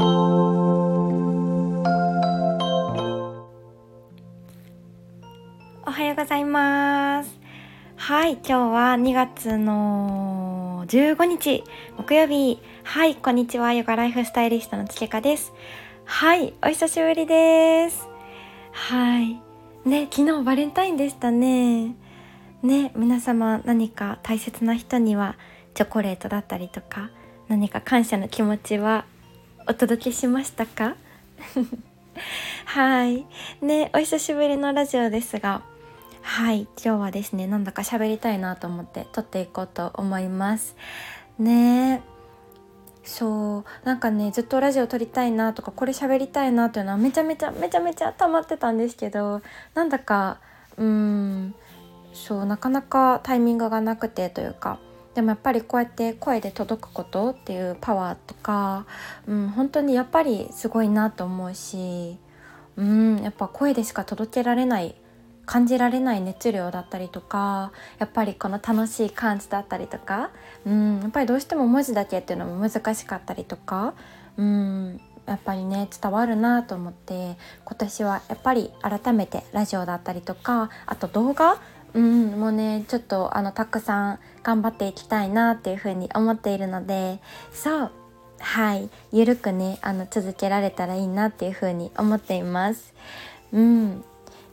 おはようございます。はい今日は2月の15日木曜日。はいこんにちは。ヨガライフスタイリストのつけかです。はいお久しぶりです。はい。ね昨日バレンタインでしたね。ね皆様何か大切な人にはチョコレートだったりとか何か感謝の気持ちはお届けしましたか？はい。ねお久しぶりのラジオですがはい。今日はですねなんだか喋りたいなと思って撮っていこうと思います。ね。そう。なんかねずっとラジオ撮りたいなとかこれ喋りたいなというのはめちゃめちゃめちゃめちゃ溜まってたんですけどなんだかうーん。そうなかなかタイミングがなくてというかでもやっぱりこうやって声で届くことっていうパワーとか、うん、本当にやっぱりすごいなと思うし、うん、やっぱ声でしか届けられない感じられない熱量だったりとかやっぱりこの楽しい感じだったりとか、うん、やっぱりどうしても文字だけっていうのも難しかったりとか、うん、やっぱりね伝わるなと思って今年はやっぱり改めてラジオだったりとかあと動画うん、もうねちょっとあのたくさん頑張っていきたいなっていうふうに思っているのでそうはいゆるくねあの続けられたらいいなっていうふうに思っています。うん。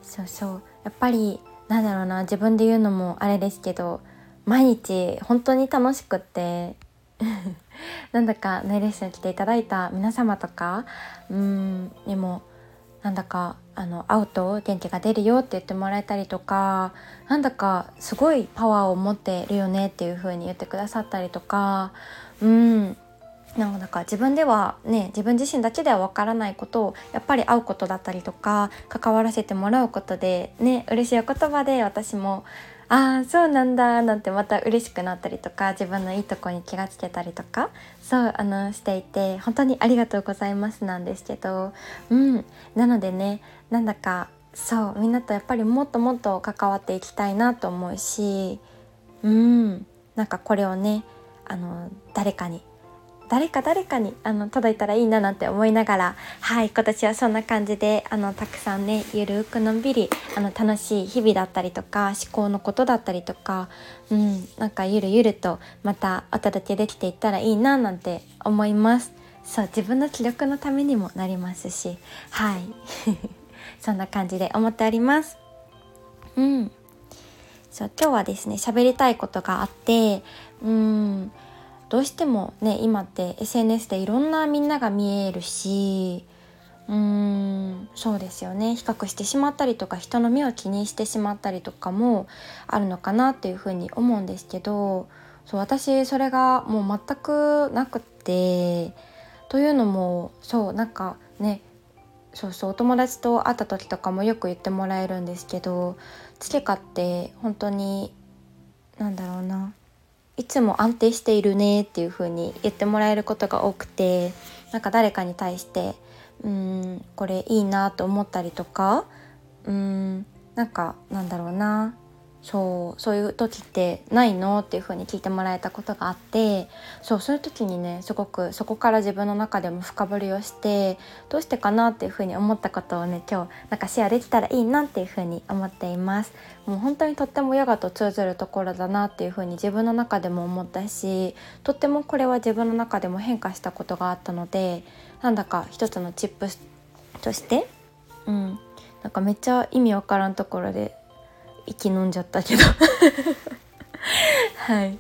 そうそう。やっぱりなんだろうな自分で言うのもあれですけど毎日本当に楽しくって なんだかネイレッスン来ていただいた皆様とかうんでもなんだかあの会うと元気が出るよって言ってもらえたりとかなんだかすごいパワーを持ってるよねっていう風に言ってくださったりとかうん。なんか自分ではね自分自身だけではわからないことをやっぱり会うことだったりとか関わらせてもらうことでね嬉しいお言葉で私もああそうなんだなんてまた嬉しくなったりとか自分のいいとこに気がつけたりとかそうあのしていて本当にありがとうございますなんですけどうん。なのでねなんだかそうみんなとやっぱりもっともっと関わっていきたいなと思うしうんなんかこれをねあの誰かに誰か誰かにあの届いたらいいななんて思いながらはい今年はそんな感じであのたくさんねゆるくのんびりあの楽しい日々だったりとか思考のことだったりとか、うん、なんかゆるゆるとまたお届けできていったらいいななんて思います。そう自分の気力のためにもなりますしはい。そんな感じで思っております。うん。そう今日はですね喋りたいことがあってうん。どうしてもね今って SNS でいろんなみんなが見えるしうーん。そうですよね。比較してしまったりとか人の目を気にしてしまったりとかもあるのかなっていうふうに思うんですけどそう私それがもう全くなくてというのもそうなんかねそうそうお友達と会った時とかもよく言ってもらえるんですけどつけかって本当に何だろうな。いつも安定しているねっていう風に言ってもらえることが多くてなんか誰かに対してうんこれいいなと思ったりとかうんなんかなんだろうな。そうそういう時ってないの？っていう風に聞いてもらえたことがあってそうそういう時にねすごくそこから自分の中でも深掘りをしてどうしてかなっていう風に思ったことをね今日なんかシェアできたらいいなっていう風に思っています。もう本当にとってもヨガと通ずるところだなっていう風に自分の中でも思ったしとってもこれは自分の中でも変化したことがあったのでなんだか一つのチップとしてうんなんかめっちゃ意味わからんところで息飲んじゃったけど。はい。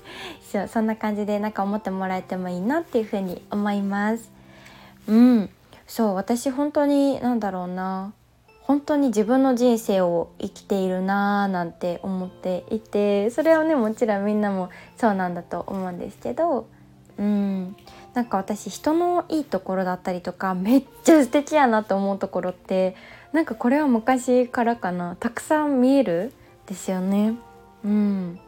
そうそんな感じでなんか思ってもらえてもいいなっていうふうに思います。うん。そう私本当に何だろうな。本当に自分の人生を生きているなーなんて思っていてそれはねもちろんみんなもそうなんだと思うんですけど。うん。なんか私人のいいところだったりとかめっちゃ素敵やなと思うところってなんかこれは昔からかな。たくさん見えるですよね。うん。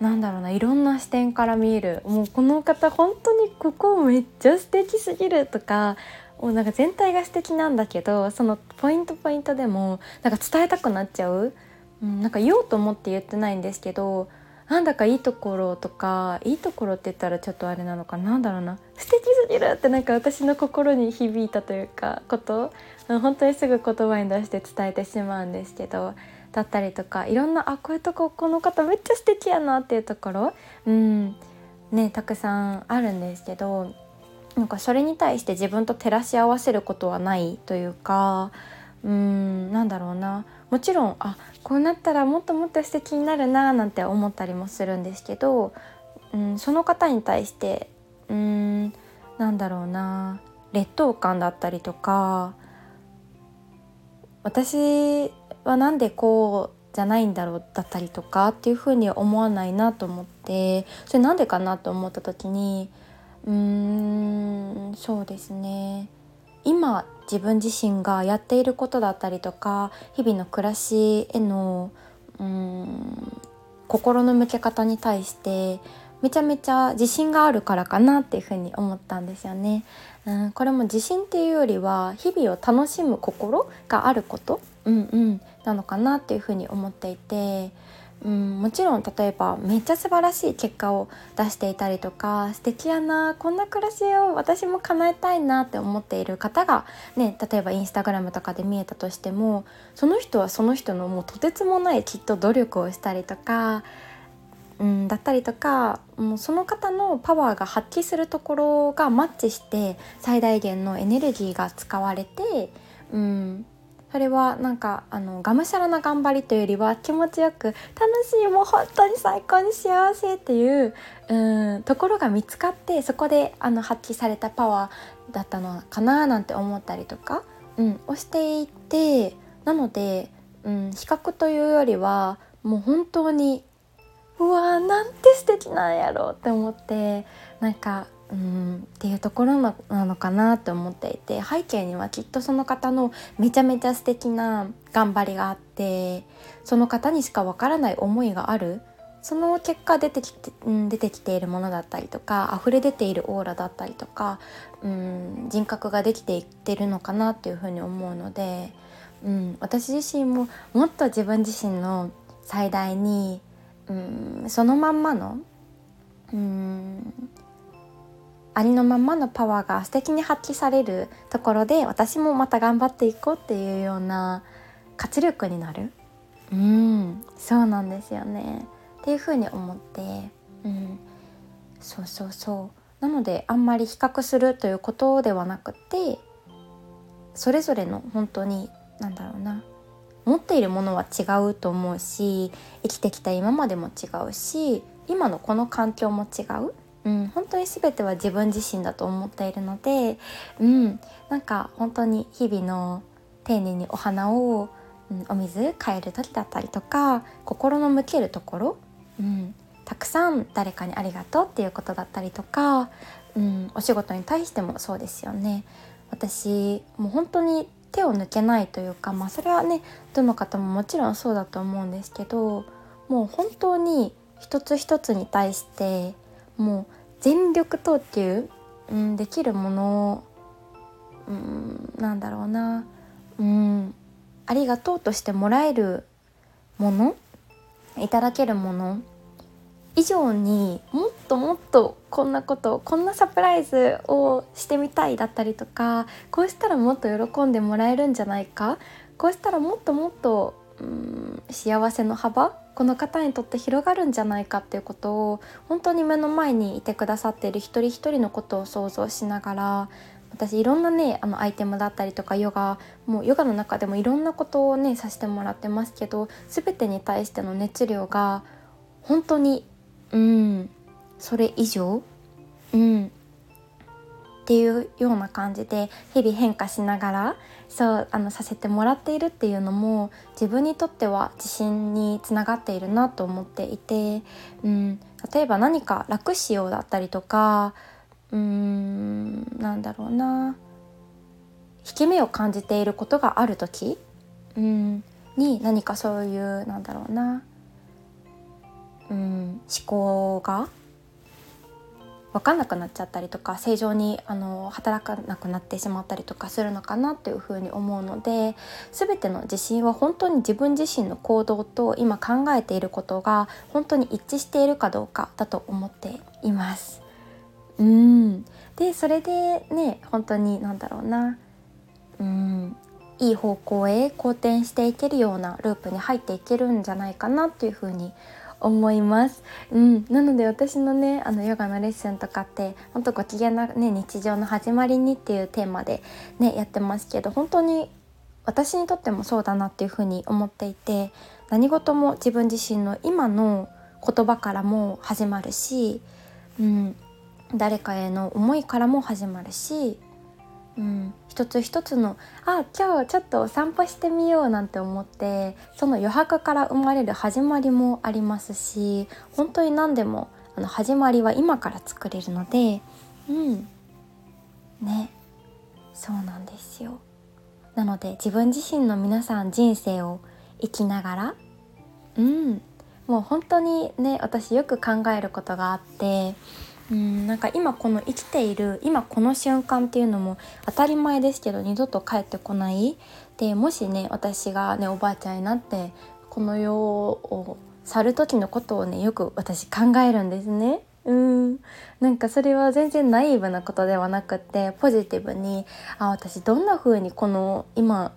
なんだろうないろんな視点から見える。もうこの方本当にここめっちゃ素敵すぎるとかもうなんか全体が素敵なんだけどそのポイントポイントでもなんか伝えたくなっちゃう、うん、なんか言おうと思って言ってないんですけどなんだかいいところとかいいところって言ったらちょっとあれなのかなんだろうな。素敵すぎるってなんか私の心に響いたというかこと。本当にすぐ言葉に出して伝えてしまうんですけどだったりとかいろんなあこういうとここの方めっちゃ素敵やなっていうところうん。ねたくさんあるんですけどなんかそれに対して自分と照らし合わせることはないというかうんなんだろうな。もちろんあこうなったらもっともっと素敵になるななんて思ったりもするんですけど、うん、その方に対してうんなんだろうな。劣等感だったりとか私はなんでこうじゃないんだろうだったりとかっていうふうに思わないなと思ってそれなんでかなと思った時にうーんそうですね。今自分自身がやっていることだったりとか日々の暮らしへのうん心の向け方に対してめちゃめちゃ自信があるからかなっていうふうに思ったんですよね。うん、これも自信っていうよりは日々を楽しむ心があること、うんうん、なのかなっていうふうに思っていて。うん、もちろん例えばめっちゃ素晴らしい結果を出していたりとか素敵やなこんな暮らしを私も叶えたいなって思っている方が、ね、例えばインスタグラムとかで見えたとしてもその人はその人のもうとてつもないきっと努力をしたりとか、うん、だったりとかもうその方のパワーが発揮するところがマッチして最大限のエネルギーが使われて、うん、それはなんかあのがむしゃらな頑張りというよりは気持ちよく楽しいもう本当に最高に幸せっていううんところが見つかってそこであの発揮されたパワーだったのかななんて思ったりとか、うん、をしていてなので、うん、比較というよりはもう本当にうわーなんて素敵なんやろうって思ってなんかうんっていうところなのかなって思っていて背景にはきっとその方のめちゃめちゃ素敵な頑張りがあってその方にしかわからない思いがある。その結果出てきて、うん、出てきているものだったりとか溢れ出ているオーラだったりとか、うん、人格ができていってるのかなっていうふうに思うので、うん、私自身ももっと自分自身の最大に、うん、そのまんまの、うん、ありのままのパワーが素敵に発揮されるところで私もまた頑張っていこうっていうような活力になる。うん。そうなんですよね。っていうふうに思って。うん。そうそうそう。なのであんまり比較するということではなくてそれぞれの本当に何だろうな。持っているものは違うと思うし生きてきた今までも違うし今のこの環境も違ううん、本当に全ては自分自身だと思っているので、うん、なんか本当に日々の丁寧にお花を、うん、お水変える時だったりとか心の向けるところ、うん、たくさん誰かにありがとうっていうことだったりとか、うん、お仕事に対してもそうですよね。私もう本当に手を抜けないというかまあそれはねどの方ももちろんそうだと思うんですけどもう本当に一つ一つに対してもう全力投球、うん、できるもの、うん、なんだろうな、うん、ありがとうとしてもらえるものいただけるもの以上にもっともっとこんなことこんなサプライズをしてみたいだったりとかこうしたらもっと喜んでもらえるんじゃないかこうしたらもっともっと、うん、幸せの幅この方にとって広がるんじゃないかっていうことを本当に目の前にいてくださっている一人一人のことを想像しながら私いろんなねあのアイテムだったりとかヨガもうヨガの中でもいろんなことをねさせてもらってますけど全てに対しての熱量が本当にうんそれ以上うんっていうような感じで日々変化しながらそうあのさせてもらっているっていうのも自分にとっては自信につながっているなと思っていて、うん、例えば何か楽しようだったりとかうーんなんだろうな引け目を感じていることがある時、うん、に何かそういうなんだろうな、うん、思考が分かんなくなっちゃったりとか正常にあの働かなくなってしまったりとかするのかなというふうに思うので全ての自信は本当に自分自身の行動と今考えていることが本当に一致しているかどうかだと思っています。うん。でそれでね本当に何だろうな。うん。いい方向へ好転していけるようなループに入っていけるんじゃないかなっていうふうに思います。うん、なので私のねあのヨガのレッスンとかって本当ご機嫌な、ね、日常の始まりにっていうテーマでねやってますけど本当に私にとってもそうだなっていうふうに思っていて何事も自分自身の今の言葉からも始まるし、うん、誰かへの思いからも始まるしうん、一つ一つのあ今日ちょっとお散歩してみようなんて思ってその余白から生まれる始まりもありますし本当に何でもあの始まりは今から作れるのでうん。ね。そうなんですよ。なので自分自身の皆さん人生を生きながらうん。もう本当にね私よく考えることがあってうんなんか今この生きている今この瞬間っていうのも当たり前ですけど二度と帰ってこないでもしね私がねおばあちゃんになってこの世を去る時のことをねよく私考えるんですね。うんなんかそれは全然ナイーブなことではなくってポジティブにあ私どんな風にこの今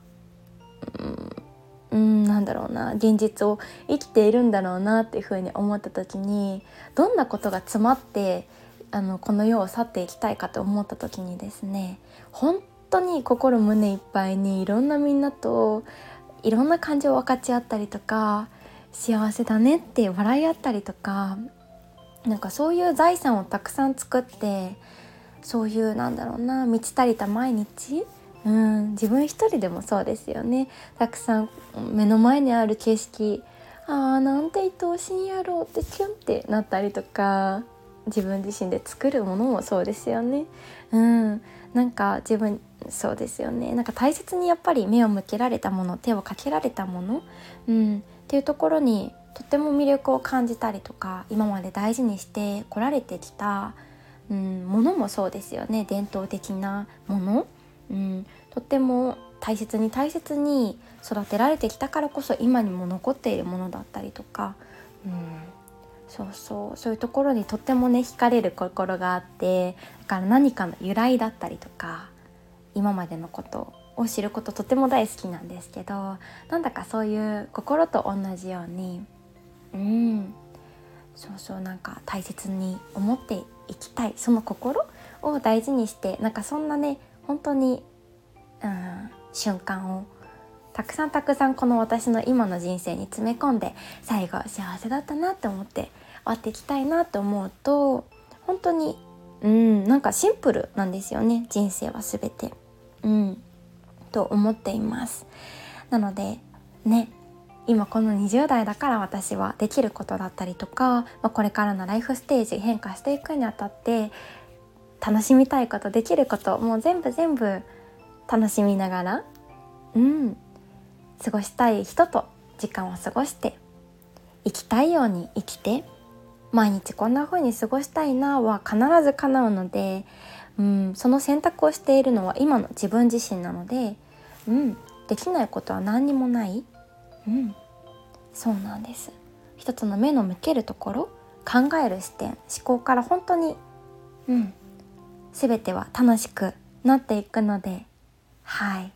うんなんだろうな現実を生きているんだろうなっていう風に思った時にどんなことが詰まってあのこの世を去っていきたいかと思った時にですね本当に心胸いっぱいにいろんなみんなといろんな感情を分かち合ったりとか幸せだねって笑い合ったりとかなんかそういう財産をたくさん作ってそういうなんだろうな満ち足りた毎日うん自分一人でもそうですよね。たくさん目の前にある景色あーなんて愛おしいんやろうってキュンってなったりとか自分自身で作るものもそうですよね。うん、なんか自分そうですよね。なんか大切にやっぱり目を向けられたもの手をかけられたもの、うん、っていうところにとっても魅力を感じたりとか今まで大事にしてこられてきた、うん、ものもそうですよね。伝統的なもの、うん、とっても大切に大切に育てられてきたからこそ今にも残っているものだったりとか、うん、そうそう。そういうところにとってもね惹かれる心があってだから何かの由来だったりとか今までのことを知ることとても大好きなんですけどなんだかそういう心と同じようにうん。そうそうなんか大切に思っていきたい。その心を大事にしてなんかそんなね本当に、うん、瞬間をたくさんたくさんこの私の今の人生に詰め込んで最後幸せだったなって思って終わっていきたいなって思うと本当にうんなんかシンプルなんですよね人生は全て。うんと思っています。なのでね今この20代だから私はできることだったりとか、まあ、これからのライフステージ変化していくにあたって楽しみたいことできることもう全部全部楽しみながらうん過ごしたい人と時間を過ごして生きたいように生きて毎日こんな風に過ごしたいなは必ず叶うので、うん、その選択をしているのは今の自分自身なので、うん、できないことは何にもない、うん、そうなんです。一つの目の向けるところ考える視点思考から本当に、うん、全ては楽しくなっていくのではい。っ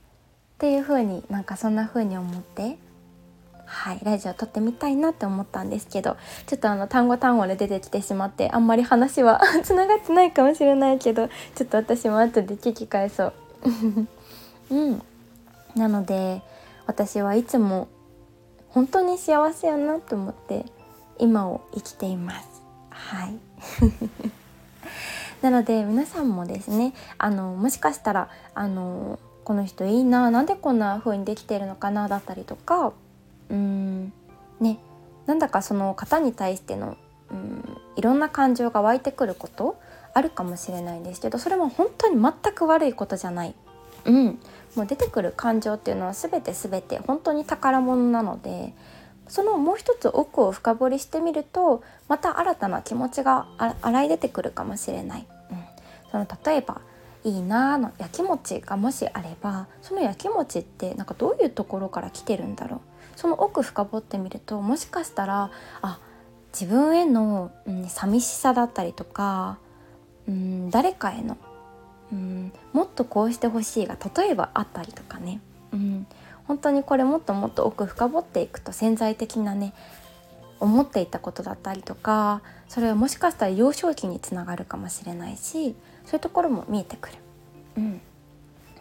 ていう風になんかそんな風に思ってはいラジオ撮ってみたいなって思ったんですけどちょっとあの単語単語で出てきてしまってあんまり話は つながってないかもしれないけどちょっと私も後で聞き返そう。うん。なので私はいつも本当に幸せやなと思って今を生きています。はい。なので皆さんもですねあのもしかしたらあのこの人いいななんでこんな風にできてるのかなだったりとかうんねなんだかその方に対してのうんいろんな感情が湧いてくることあるかもしれないんですけどそれも本当に全く悪いことじゃない。うん、もう出てくる感情っていうのは全て全て本当に宝物なのでそのもう一つ奥を深掘りしてみるとまた新たな気持ちが洗い出てくるかもしれない。うん、その例えばいいなのやきもちがもしあればそのやきもちってなんかどういうところから来てるんだろう。その奥深掘ってみるともしかしたらあ自分への、うん、寂しさだったりとか、うん、誰かへの、うん、もっとこうしてほしいが例えばあったりとかね、うん、本当にこれもっともっと奥深掘っていくと潜在的なね思っていたことだったりとかそれはもしかしたら幼少期につながるかもしれないしそういうところも見えてくる。うん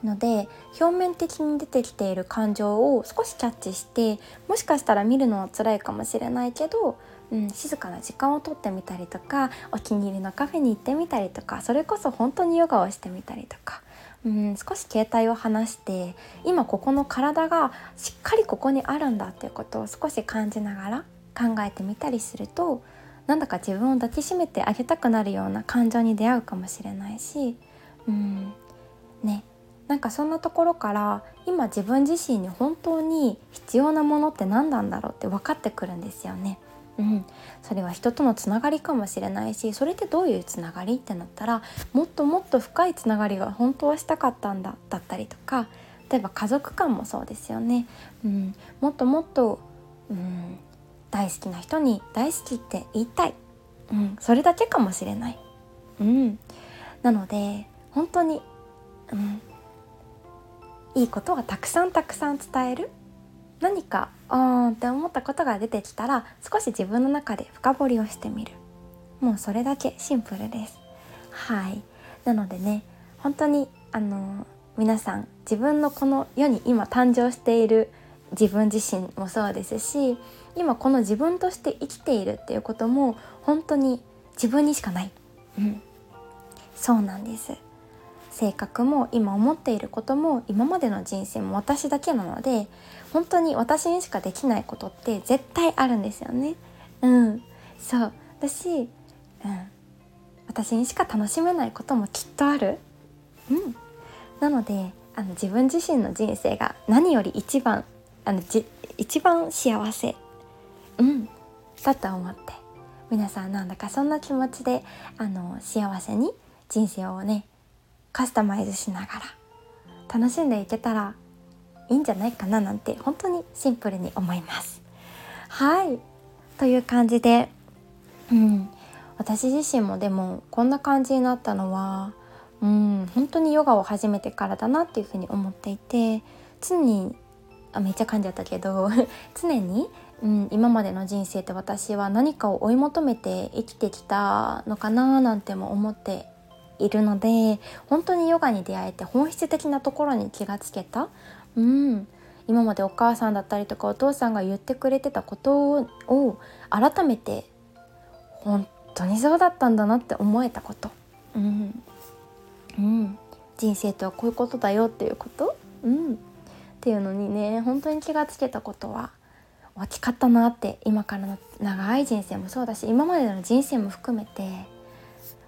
ので表面的に出てきている感情を少しキャッチしてもしかしたら見るのは辛いかもしれないけど、うん、静かな時間をとってみたりとかお気に入りのカフェに行ってみたりとかそれこそ本当にヨガをしてみたりとか、うん、少し携帯を離して今ここの体がしっかりここにあるんだっていうことを少し感じながら考えてみたりするとなんだか自分を抱きしめてあげたくなるような感情に出会うかもしれないし、うん、ね。なんかそんなところから今自分自身に本当に必要なものって何なんだろうって分かってくるんですよね。うん、それは人とのつながりかもしれないしそれってどういうつながりってなったらもっともっと深いつながりが本当はしたかったんだだったりとか例えば家族間もそうですよね、うん、もっともっと、うん、大好きな人に大好きって言いたい、うん、それだけかもしれない、うん、なので本当に、うん、いいことはたくさんたくさん伝える。何かあーって思ったことが出てきたら少し自分の中で深掘りをしてみる。もうそれだけシンプルです。はい。なのでね本当にあの皆さん自分のこの世に今誕生している自分自身もそうですし今この自分として生きているっていうことも本当に自分にしかない、うん、そうなんです。性格も今思っていることも今までの人生も私だけなので本当に私にしかできないことって絶対あるんですよね。うん、そう。だし、うん、私にしか楽しめないこともきっとある。うん、なのであの自分自身の人生が何より一番あのじ一番幸せ、うん、だと思って。皆さんなんだかそんな気持ちであの幸せに人生をねカスタマイズしながら楽しんでいけたらいいんじゃないかななんて本当にシンプルに思います。はい。という感じで、うん、私自身もでもこんな感じになったのは、うん、本当にヨガを始めてからだなっていうふうに思っていて常にあめっちゃ噛んじゃったけど 常に、うん、今までの人生って私は何かを追い求めて生きてきたのかななんても思っているので本当にヨガに出会えて本質的なところに気がつけた、うん、今までお母さんだったりとかお父さんが言ってくれてたことを改めて本当にそうだったんだなって思えたこと、うん。うん、人生とはこういうことだよっていうこと、うん、っていうのにね本当に気がつけたことは大きかったなって今からの長い人生もそうだし今までの人生も含めて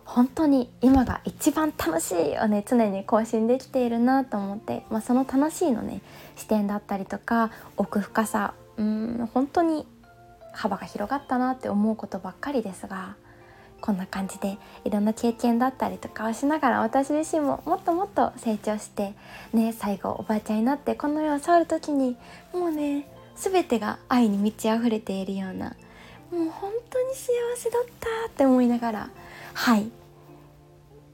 本当に今が一番楽しいをね常に更新できているなと思って、まあ、その楽しいのね視点だったりとか奥深さうん本当に幅が広がったなって思うことばっかりですがこんな感じでいろんな経験だったりとかをしながら私自身ももっともっと成長してね最後おばあちゃんになってこの世を去る時にもうね全てが愛に満ち溢れているようなもう本当に幸せだったって思いながらはい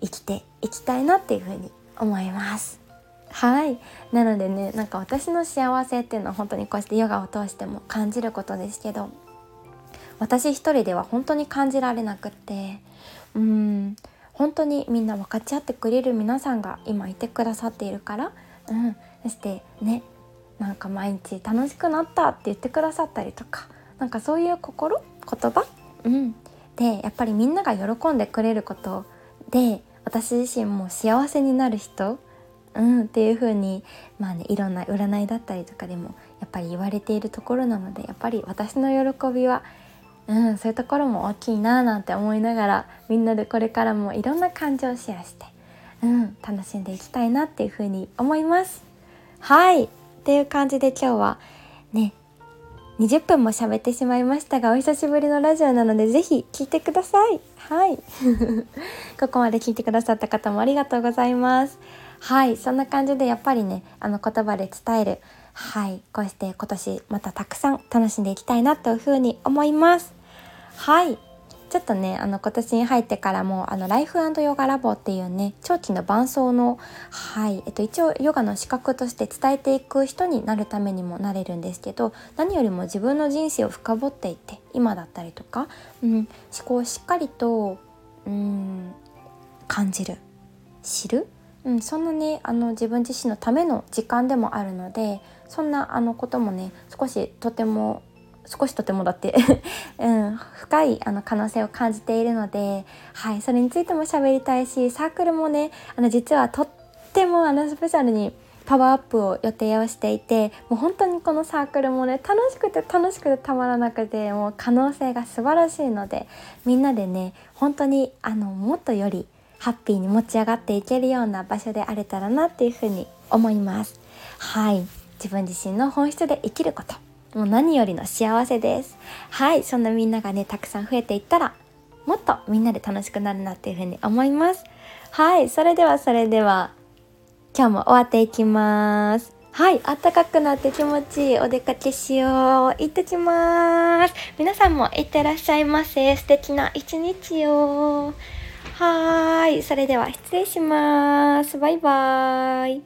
生きていきたいなっていうふうに思います。はい。なのでねなんか私の幸せっていうのは本当にこうしてヨガを通しても感じることですけど私一人では本当に感じられなくってうん本当にみんな分かち合ってくれる皆さんが今いてくださっているから、うん、そしてねなんか毎日楽しくなったって言ってくださったりとかなんかそういう心言葉、うん、でやっぱりみんなが喜んでくれることで私自身も幸せになる人、うん、っていう風にまあねいろんな占いだったりとかでもやっぱり言われているところなのでやっぱり私の喜びは、うん、そういうところも大きいななんて思いながらみんなでこれからもいろんな感情をシェアして、うん、楽しんでいきたいなっていう風に思います。はい。っていう感じで今日はね20分も喋ってしまいましたがお久しぶりのラジオなのでぜひ聞いてください。はい。ここまで聞いてくださった方もありがとうございます。はい。そんな感じでやっぱりねあの言葉で伝えるはいこうして今年またたくさん楽しんでいきたいなというふうに思います。はい。ちょっとねあの今年に入ってからもあのライフヨガラボっていうね長期の伴奏のはい。えっと一応ヨガの資格として伝えていく人になるためにもなれるんですけど何よりも自分の人生を深掘っていって今だったりとか、うん、思考をしっかりと、うん、感じる。知る、うん、そんなねあの自分自身のための時間でもあるのでそんなあのこともね少しとても少しとてもだって うん、深いあの可能性を感じているので、はい、それについても喋りたいしサークルもねあの実はとってもあのスペシャルにパワーアップを予定をしていてもう本当にこのサークルもね楽しくて楽しくてたまらなくてもう可能性が素晴らしいのでみんなでね本当にあのもっとよりハッピーに持ち上がっていけるような場所であれたらなっていうふうに思います。はい自分自身の本質で生きることもう何よりの幸せです。はいそんなみんながねたくさん増えていったらもっとみんなで楽しくなるなっていうふうに思います。はいそれではそれでは今日も終わっていきます。はい暖かくなって気持ちいいお出かけしよう。行ってきます。皆さんもいってらっしゃいませ。素敵な一日を。はいそれでは失礼します。バイバーイ。